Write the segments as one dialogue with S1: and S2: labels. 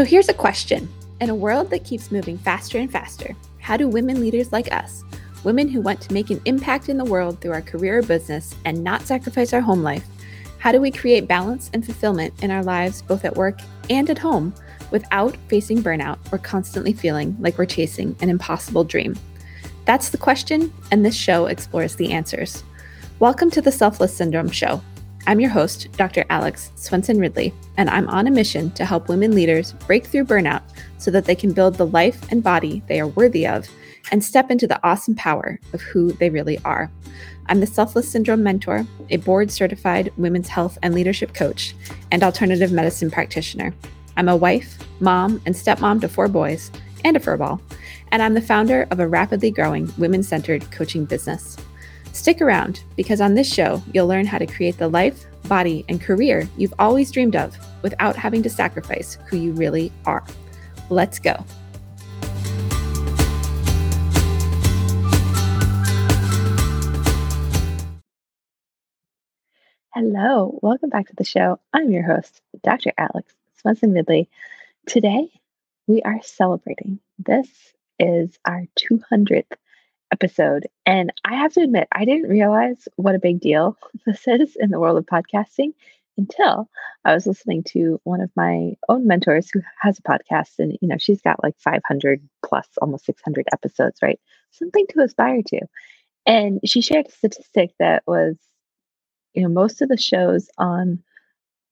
S1: So here's a question In a world that keeps moving faster and faster, how do women leaders like us, women who want to make an impact in the world through our career or business and not sacrifice our home life, how do we create balance and fulfillment in our lives, both at work and at home, without facing burnout or constantly feeling like we're chasing an impossible dream? That's the question, and this show explores the answers. Welcome to the Selfless Syndrome Show. I'm your host, Dr. Alex Swenson Ridley, and I'm on a mission to help women leaders break through burnout so that they can build the life and body they are worthy of and step into the awesome power of who they really are. I'm the Selfless Syndrome Mentor, a board certified women's health and leadership coach, and alternative medicine practitioner. I'm a wife, mom, and stepmom to four boys and a furball, and I'm the founder of a rapidly growing women centered coaching business. Stick around because on this show, you'll learn how to create the life, body, and career you've always dreamed of without having to sacrifice who you really are. Let's go. Hello, welcome back to the show. I'm your host, Dr. Alex Swenson Ridley. Today, we are celebrating. This is our 200th episode. And I have to admit, I didn't realize what a big deal this is in the world of podcasting until I was listening to one of my own mentors who has a podcast. And, you know, she's got like 500 plus, almost 600 episodes, right? Something to aspire to. And she shared a statistic that was, you know, most of the shows on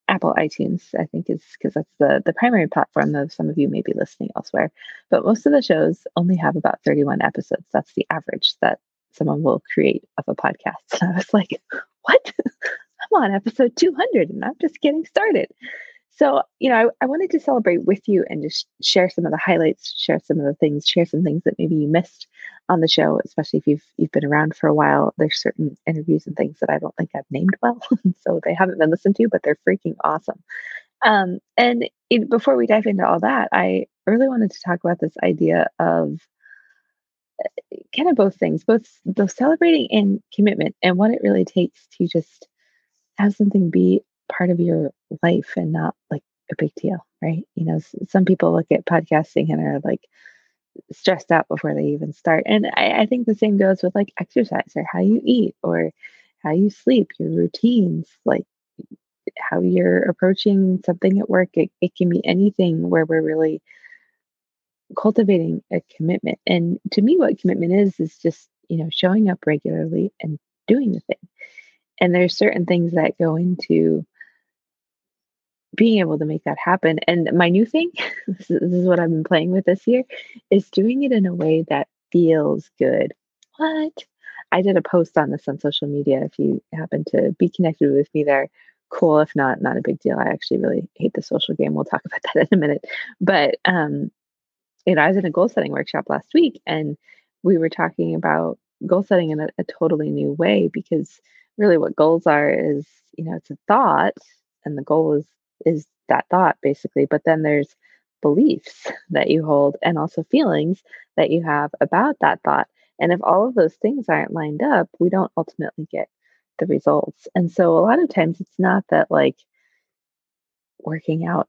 S1: Apple iTunes, I think is because that's the the primary platform though some of you may be listening elsewhere. But most of the shows only have about 31 episodes. That's the average that someone will create of a podcast. And I was like, what? I'm on episode 200 and I'm just getting started. So, you know, I, I, wanted to celebrate with you and just share some of the highlights, share some of the things, share some things that maybe you missed on the show, especially if you've you've been around for a while. There's certain interviews and things that I don't think I've named well, so they haven't been listened to, but they're freaking awesome. Um, and it, before we dive into all that, I really wanted to talk about this idea of eh, kind of both things, both the celebrating and commitment, and what it really takes to just have something be part of your life and not like a big deal, right? You know, some people look at podcasting and are like stressed out before they even start. And I, I think the same goes with like exercise or how you eat or how you sleep, your routines, like how you're approaching something at work. It, it can be anything where we're really cultivating a commitment. And to me, what commitment is, is just, you know, showing up regularly and doing the thing. And there's certain things that go into being able to make that happen. And my new thing, this is, what I've been playing with this year, is doing it in a way that feels good. What? I did a post on this on social media. If you happen to be connected with me there, cool. If not, not a big deal. I actually really hate the social game. We'll talk about that in a minute. But um, you know, I was in a goal setting workshop last week, and we were talking about goal setting in a, a totally new way because really, what goals are is you know it's a thought, and the goal is is that thought basically. But then there's beliefs that you hold and also feelings that you have about that thought. And if all of those things aren't lined up we don't ultimately get the results. And so a lot of times it's not that like working out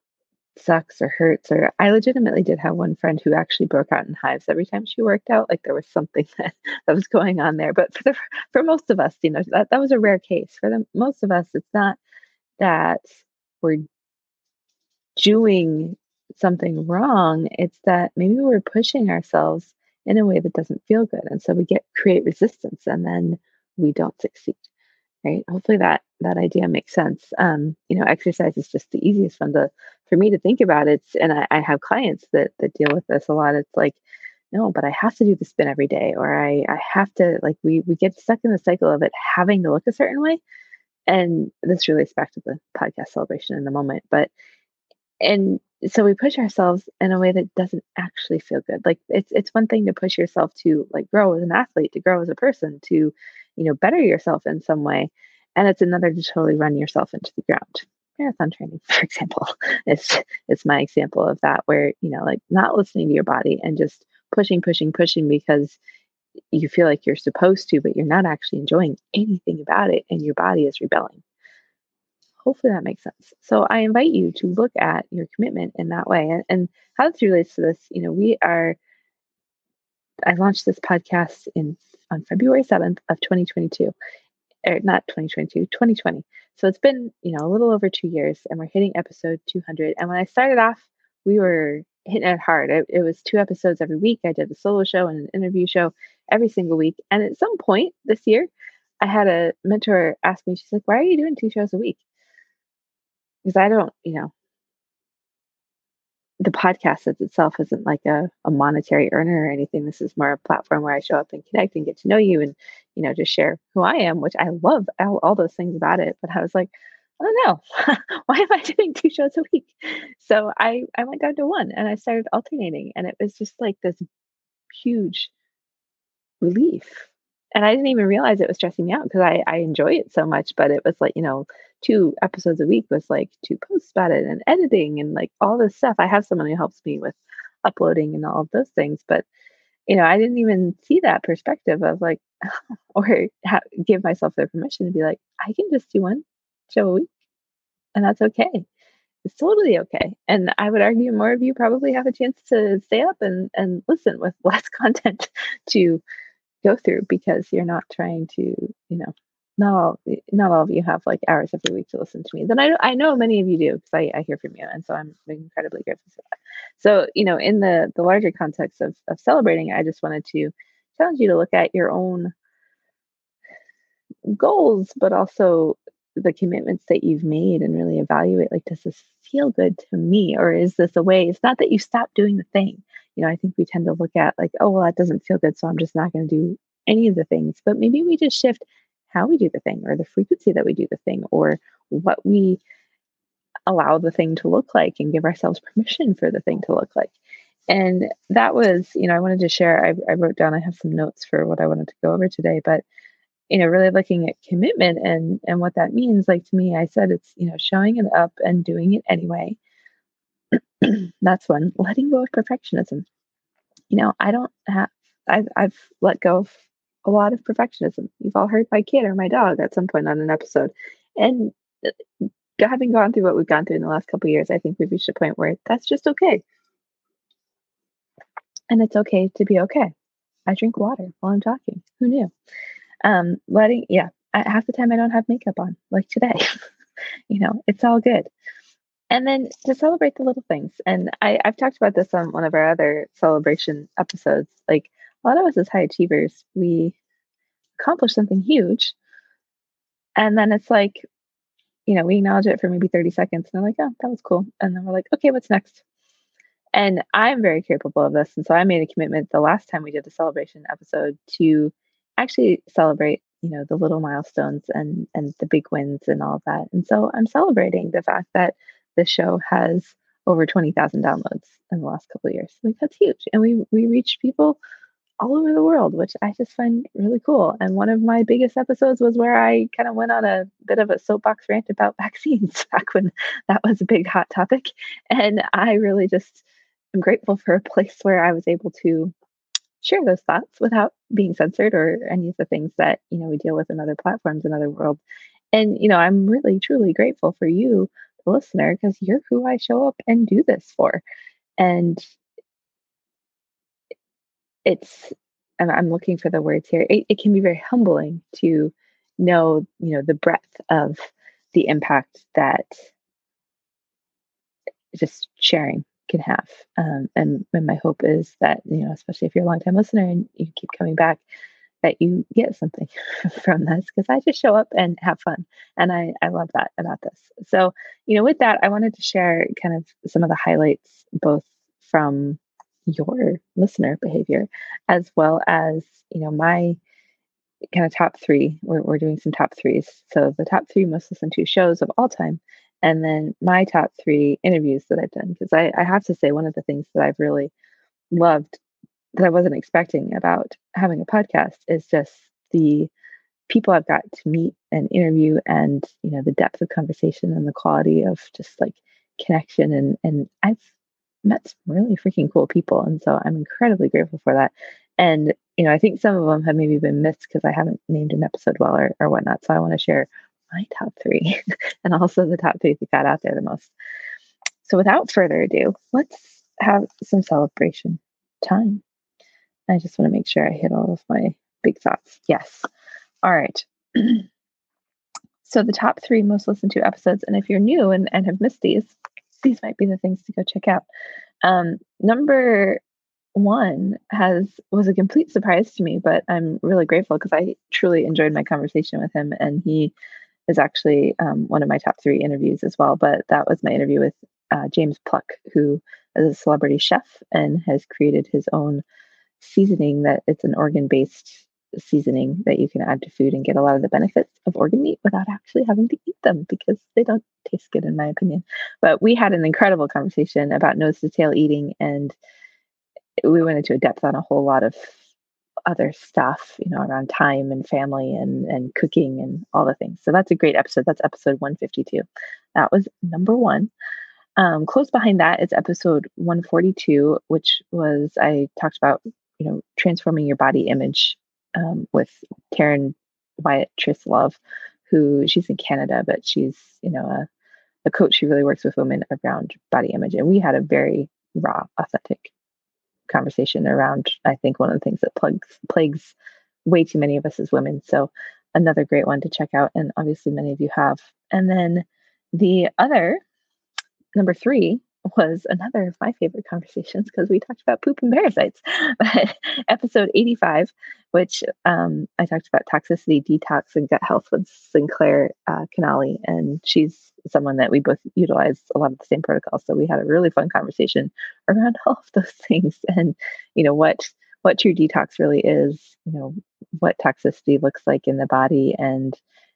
S1: sucks or hurts or i legitimately did have one friend who actually broke out in hives every time she worked out. Like there was something that, that was going on there. But for the for most of us you know that, that was a rare case. For the most of us it's not that we're doing something wrong. It's that maybe we're pushing ourselves in a way that doesn't feel good. And so we get create resistance and then we don't succeed. Right. Hopefully that that idea makes sense. Um, you know, exercise is just the easiest one to for me to think about. It's and I, I have clients that that deal with this a lot. It's like, no, but I have to do the spin every day, or I I have to like we we get stuck in the cycle of it having to look a certain way. And this relates back to the podcast celebration in the moment. But and so we push ourselves in a way that doesn't actually feel good. Like it's it's one thing to push yourself to like grow as an athlete to grow as a person to you know better yourself in some way and it's another to totally run yourself into the ground. Marathon training for example it's it's my example of that where you know like not listening to your body and just pushing pushing pushing because you feel like you're supposed to but you're not actually enjoying anything about it and your body is rebelling Hopefully that makes sense. So I invite you to look at your commitment in that way. And, and how this relates to this, you know, we are, I launched this podcast in on February 7th of 2022 or er, not 2022, 2020. So it's been, you know, a little over two years and we're hitting episode 200. And when I started off, we were hitting it hard. It, it was two episodes every week. I did a solo show and an interview show every single week. And at some point this year, I had a mentor ask me, she's like, why are you doing two shows a week? Because I don't, you know, the podcast as itself isn't like a, a monetary earner or anything. This is more a platform where I show up and connect and get to know you and, you know, just share who I am, which I love all, all those things about it. But I was like, I don't know. Why am I doing two shows a week? So I, I went down to one and I started alternating. And it was just like this huge relief and I didn't even realize it was stressing me out because I, I enjoy it so much. But it was like, you know, two episodes a week was like two posts about it and editing and like all this stuff. I have someone who helps me with uploading and all of those things. But, you know, I didn't even see that perspective of like, or ha- give myself the permission to be like, I can just do one show a week and that's okay. It's totally okay. And I would argue more of you probably have a chance to stay up and, and listen with less content to go through because you're not trying to, you know, not all not all of you have like hours every week to listen to me. Then I I know many of you do because I, I hear from you, and so I'm incredibly grateful for that. So you know, in the the larger context of of celebrating, I just wanted to challenge you to look at your own goals, but also the commitments that you've made and really evaluate like does this feel good to me or is this a way it's not that you stop doing the thing you know i think we tend to look at like oh well that doesn't feel good so i'm just not going to do any of the things but maybe we just shift how we do the thing or the frequency that we do the thing or what we allow the thing to look like and give ourselves permission for the thing to look like. And that was you know i wanted to share I, I wrote down i have some notes for what i wanted to go over today but you know really looking at commitment and and what that means like to me i said it's you know showing it up and doing it anyway. That's one letting go of perfectionism. You know i don't have I've, I've let go of a lot of perfectionism you've all heard my kid or my dog at some point on an episode and uh, having gone through what we've gone through in the last couple years i think we've reached a point where that's just okay and it's okay to be okay i drink water while i'm talking who knew um, letting, yeah, I, half the time I don't have makeup on, like today. you know, it's all good. And then to celebrate the little things. And I, I've talked about this on one of our other celebration episodes. Like a lot of us as high achievers, we accomplish something huge. And then it's like, you know, we acknowledge it for maybe 30 seconds and they're like, oh, that was cool. And then we're like, okay, what's next? And I'm very capable of this. And so I made a commitment the last time we did the celebration episode to actually celebrate you know the little milestones and and the big wins and all of that and so i'm celebrating the fact that the show has over 20,000 downloads in the last couple of years like that's huge and we we reach people all over the world which i just find really cool. And one of my biggest episodes was where i kind of went on a bit of a soapbox rant about vaccines back when that was a big hot topic. And i really just am grateful for a place where i was able to share those thoughts without being censored or any of the things that you know we deal with in other platforms in other world. And you know i'm really truly grateful for you the listener because you're who i show up and do this for. And it's i'm looking for the words here it, it can be very humbling to know you know the breadth of the impact that just sharing can have. Um, and, and my hope is that, you know, especially if you're a long time listener and you keep coming back, that you get something from this because I just show up and have fun. And I, I love that about this. So, you know, with that, I wanted to share kind of some of the highlights, both from your listener behavior as well as, you know, my kind of top three. We're, we're doing some top threes. So the top three most listened to shows of all time and then my top three interviews that I've done, because I, I have to say, one of the things that I've really loved that I wasn't expecting about having a podcast is just the people I've got to meet and interview and you know the depth of conversation and the quality of just like connection and and I've met some really freaking cool people and so I'm incredibly grateful for that and you know I think some of them have maybe been missed because I haven't named an episode well or, or whatnot so I want to share my top three and also the top three that got out there the most. So without further ado, let's have some celebration time. I just want to make sure I hit all of my big thoughts. Yes. All right. so the top three most listened to episodes, and if you're new and, and have missed these, these might be the things to go check out. Um, number one has was a complete surprise to me, but I'm really grateful because I truly enjoyed my conversation with him, and he is actually um, one of my top three interviews as well. But that was my interview with uh, James Pluck, who is a celebrity chef and has created his own seasoning that it's an organ based seasoning that you can add to food and get a lot of the benefits of organ meat without actually having to eat them because they don't taste good in my opinion. But we had an incredible conversation about nose to tail eating and we went into a depth on a whole lot of other stuff, you know, around time and family and and cooking and all the things. So that's a great episode. That's episode 152. That was number one. Um, close behind that is episode 142, which was I talked about, you know, transforming your body image um, with Taryn Wyatt Trislove, who she's in Canada, but she's, you know, a, a coach who really works with women around body image. And we had a very raw, authentic conversation around, I think, one of the things that plugs, plagues way too many of us as women. So, another great one to check out. And obviously, many of you have. And then the other, number three, was another of my favorite conversations because we talked about poop and parasites. Episode 85, which um, I talked about toxicity, detox, and gut health with Sinclair uh, Canali. And she's someone that we both utilize a lot of the same protocols. So we had a really fun conversation around all of those things and, you know, what what true detox really is, you know, what toxicity looks like in the body and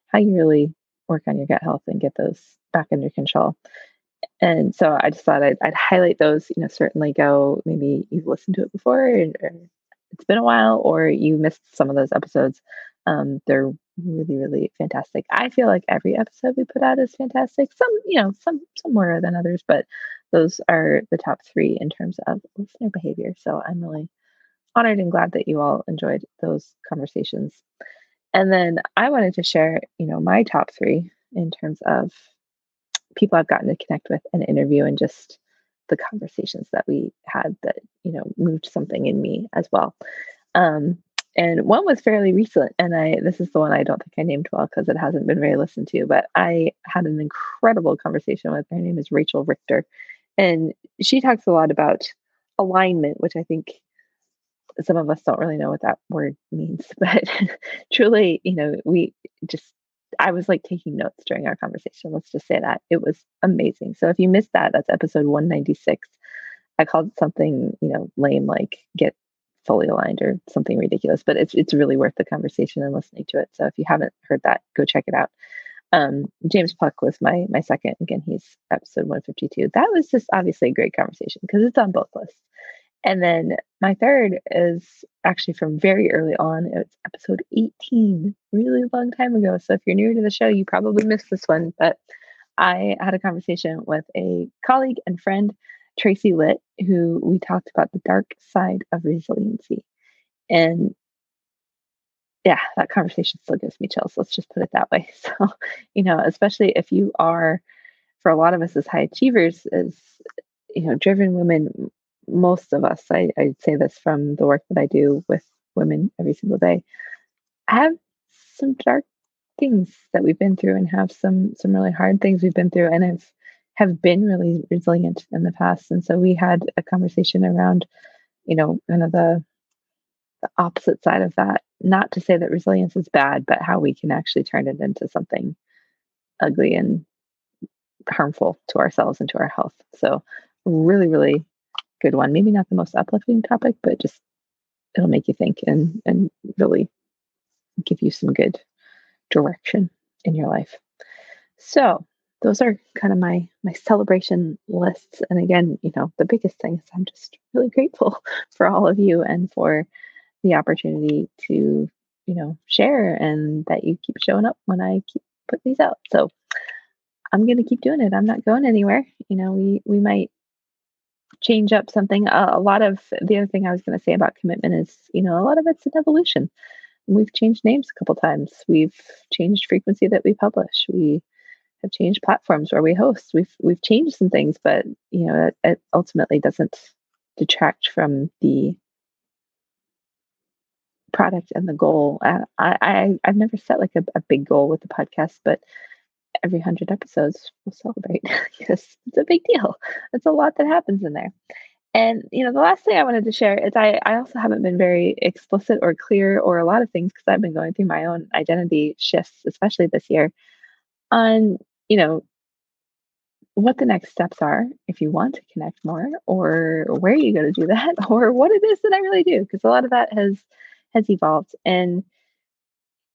S1: how you really work on your gut health and get those back under control and so I just thought I'd, I'd, highlight those. You know, certainly go. Maybe you've listened to it before, or it's been a while, or you missed some of those episodes. Um, they're really, really fantastic. I feel like every episode we put out is fantastic. Some, you know, some some more than others, but those are the top three in terms of listener behavior. So I'm really honored and glad that you all enjoyed those conversations. And then I wanted to share, you know, my top three in terms of people I've gotten to connect with and interview and just the conversations that we had that, you know, moved something in me as well. Um, and one was fairly recent, and I this is the one I don't think I named well because it hasn't been very listened to, but I had an incredible conversation with her name is Rachel Richter. And she talks a lot about alignment, which I think some of us don't really know what that word means, but truly, you know, we just I was like taking notes during our conversation. Let's just say that it was amazing. So if you missed that, that's episode 196. I called it something, you know, lame like get fully aligned or something ridiculous, but it's it's really worth the conversation and listening to it. So if you haven't heard that, go check it out. Um, James Pluck was my my second. Again, he's episode 152. That was just obviously a great conversation because it's on both lists. And then my third is actually from very early on. It's episode 18, really long time ago. So if you're new to the show, you probably missed this one. But I had a conversation with a colleague and friend, Tracy Litt, who we talked about the dark side of resiliency. And yeah, that conversation still gives me chills. Let's just put it that way. So, you know, especially if you are, for a lot of us as high achievers, as you know, driven women, most of us, I, I say this from the work that I do with women every single day, have some dark things that we've been through and have some some really hard things we've been through and have have been really resilient in the past. And so we had a conversation around, you know, kind of the the opposite side of that. Not to say that resilience is bad, but how we can actually turn it into something ugly and harmful to ourselves and to our health. So really, really good one. Maybe not the most uplifting topic, but just it'll make you think and and really give you some good direction in your life. So those are kind of my my celebration lists. And again, you know, the biggest thing is I'm just really grateful for all of you and for the opportunity to, you know, share and that you keep showing up when I keep putting these out. So I'm to keep doing it. I'm not going anywhere. You know, we we might change up something. Uh, a lot of the other thing I was going to say about commitment is, you know, a lot of it's an evolution. we've changed names a couple times. We've changed frequency that we publish. We have changed platforms where we host. We've we've changed some things, but you know, it, it ultimately doesn't detract from the product and the goal. I, I I've never set like a, a big goal with the podcast, but every hundred episodes we'll celebrate because it's a big deal. It's a lot that happens in there. And you know, the last thing I wanted to share is I, I also haven't been very explicit or clear or a lot of things because I've been going through my own identity shifts, especially this year, on you know what the next steps are if you want to connect more or where you go to do that or what it is that I really do because a lot of that has has evolved and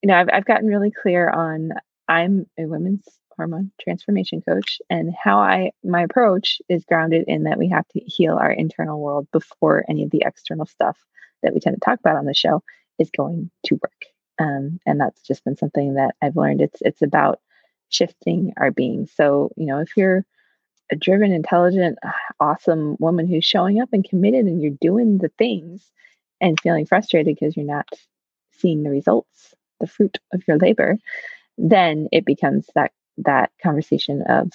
S1: you know I've I've gotten really clear on I'm a women's hormone transformation coach and how I my approach is grounded in that we have to heal our internal world before any of the external stuff that we tend to talk about on the show is going to work. Um, and that's just been something that I've learned. It's it's about shifting our being. So, you know, if you're a driven, intelligent, awesome woman who's showing up and committed and you're doing the things and feeling frustrated because you're not seeing the results, the fruit of your labor, then it becomes that that conversation of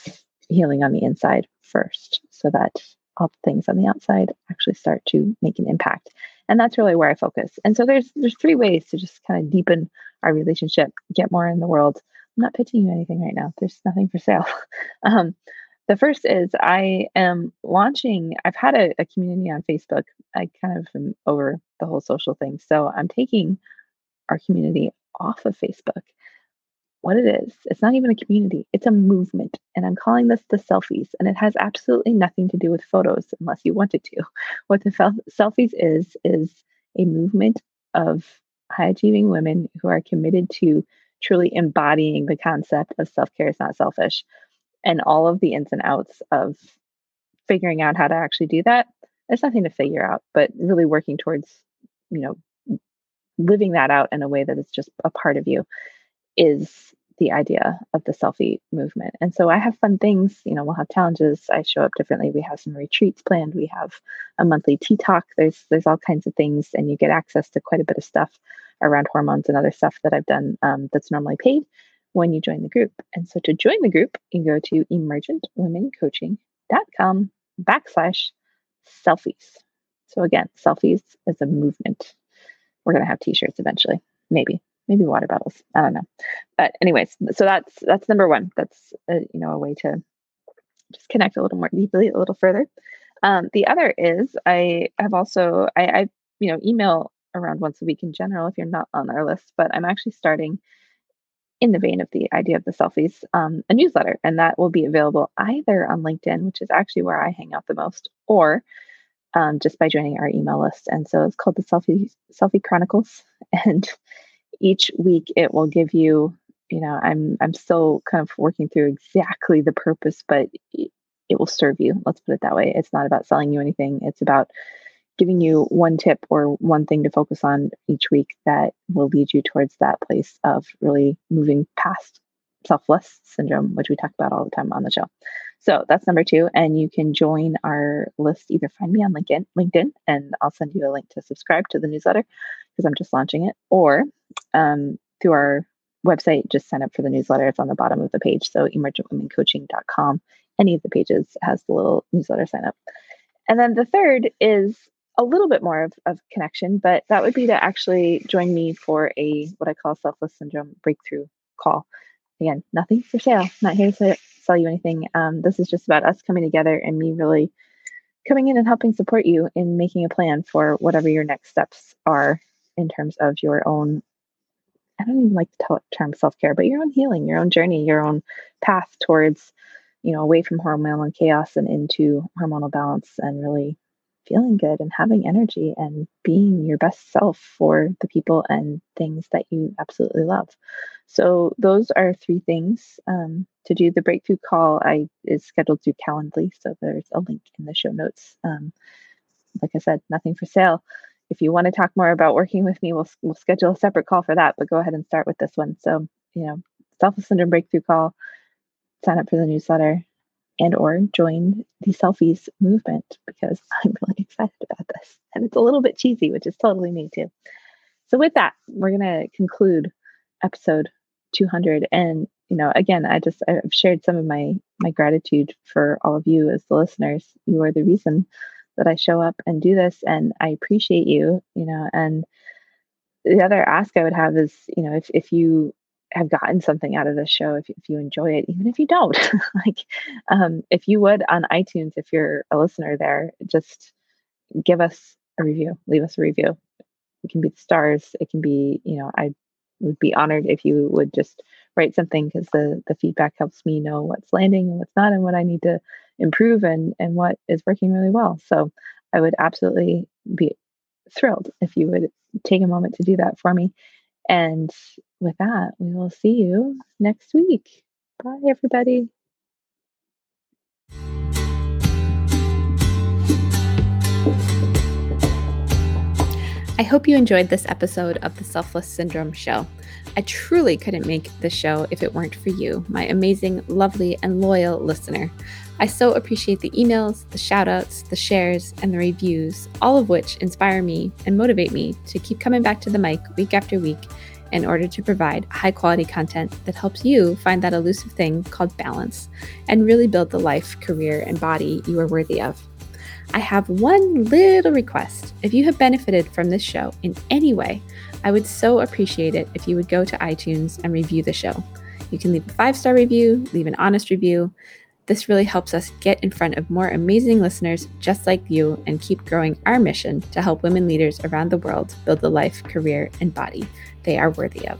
S1: healing on the inside first so that all the things on the outside actually start to make an impact. And that's really where I focus. And so there's there's three ways to just kind of deepen our relationship, get more in the world, I'm not pitching you anything right now. There's nothing for sale. um, the first is I am launching, I've had a, a, community on Facebook. I kind of am over the whole social thing. So I'm taking our community off of Facebook. What it is, it's not even a community, it's a movement. And I'm calling this the selfies. And it has absolutely nothing to do with photos unless you want it to. What the fel- selfies is, is a movement of high achieving women who are committed to truly embodying the concept of self care is not selfish and all of the ins and outs of figuring out how to actually do that. There's nothing to figure out, but really working towards, you know, living that out in a way that is just a part of you is the idea of the selfie movement. And so I have fun things, you know, we'll have challenges. I show up differently. We have some retreats planned. We have a monthly tea talk. There's there's all kinds of things and you get access to quite a bit of stuff around hormones and other stuff that I've done um, that's normally paid when you join the group. And so to join the group, you go to emergentwomencoaching.com backslash selfies. So again, selfies is a movement. We're to have t-shirts eventually, maybe, maybe water bottles. I don't know. But anyways, so that's, that's number one. That's, a, you know, a way to just connect a little more deeply, a little further. Um, the other is I have also, I, I, you know, email around once a week in general if you're not on our list, but I'm actually starting in the vein of the idea of the selfies, um, a newsletter, and that will be available either on LinkedIn, which is actually where I hang out the most, or um, just by joining our email list. And so it's called the Selfie Selfie Chronicles, and each week it will give you, you know, I'm I'm still kind of working through exactly the purpose, but it will serve you. Let's put it that way. It's not about selling you anything. It's about giving you one tip or one thing to focus on each week that will lead you towards that place of really moving past selfless syndrome, which we talk about all the time on the show. So that's number two. And you can join our list. Either find me on LinkedIn, LinkedIn, and I'll send you a link to subscribe to the newsletter because I'm just launching it, or um, through our website, just sign up for the newsletter. It's on the bottom of the page. So emergentwomencoaching.com. Any of the pages has the little newsletter sign up. And then the third is a little bit more of, of connection, but that would be to actually join me for a what I call selfless syndrome breakthrough call. Again, nothing for sale. Not here to sell you anything. Um, this is just about us coming together and me really coming in and helping support you in making a plan for whatever your next steps are in terms of your own. I don't even like the term self care, but your own healing, your own journey, your own path towards, you know, away from hormonal chaos and into hormonal balance and really feeling good and having energy and being your best self for the people and things that you absolutely love. So those are three things. Um, to do the breakthrough call, I is scheduled through Calendly, so there's a link in the show notes. Um, like I said, nothing for sale. If you want to talk more about working with me, we'll we'll schedule a separate call for that. But go ahead and start with this one. So you know, self syndrome breakthrough call. Sign up for the newsletter and or join the selfies movement because I'm really excited about this. And it's a little bit cheesy, which is totally me too. So, with that, we're going to conclude episode 200. And, you know, again, I just, I've shared some of my, my gratitude for all of you as the listeners. You are the reason that I show up and do this. And I appreciate you, you know, and the other ask I would have is, you know, if, if you have gotten something out of this show, if, if you enjoy it, even if you don't, like, um, if you would on iTunes, if you're a listener there, just give us a review, leave us a review. It can be the stars. It can be, you know, I would be honored if you would just write something because the the feedback helps me know what's landing and what's not and what I need to improve and and what is working really well. So I would absolutely be thrilled if you would take a moment to do that for me. And with that, we will see you next week. Bye, everybody. I hope you enjoyed this episode of the Selfless Syndrome Show. I truly couldn't make this show if it weren't for you, my amazing, lovely, and loyal listener. I so appreciate the emails, the shoutouts, the shares, and the reviews, all of which inspire me and motivate me to keep coming back to the mic week after week in order to provide high quality content that helps you find that elusive thing called balance and really build the life, career, and body you are worthy of. I have one little request. If you have benefited from this show in any way, I would so appreciate it if you would go to iTunes and review the show. You can leave a five star review, leave an honest review. This really helps us get in front of more amazing listeners just like you and keep growing our mission to help women leaders around the world build the life, career, and body they are worthy of.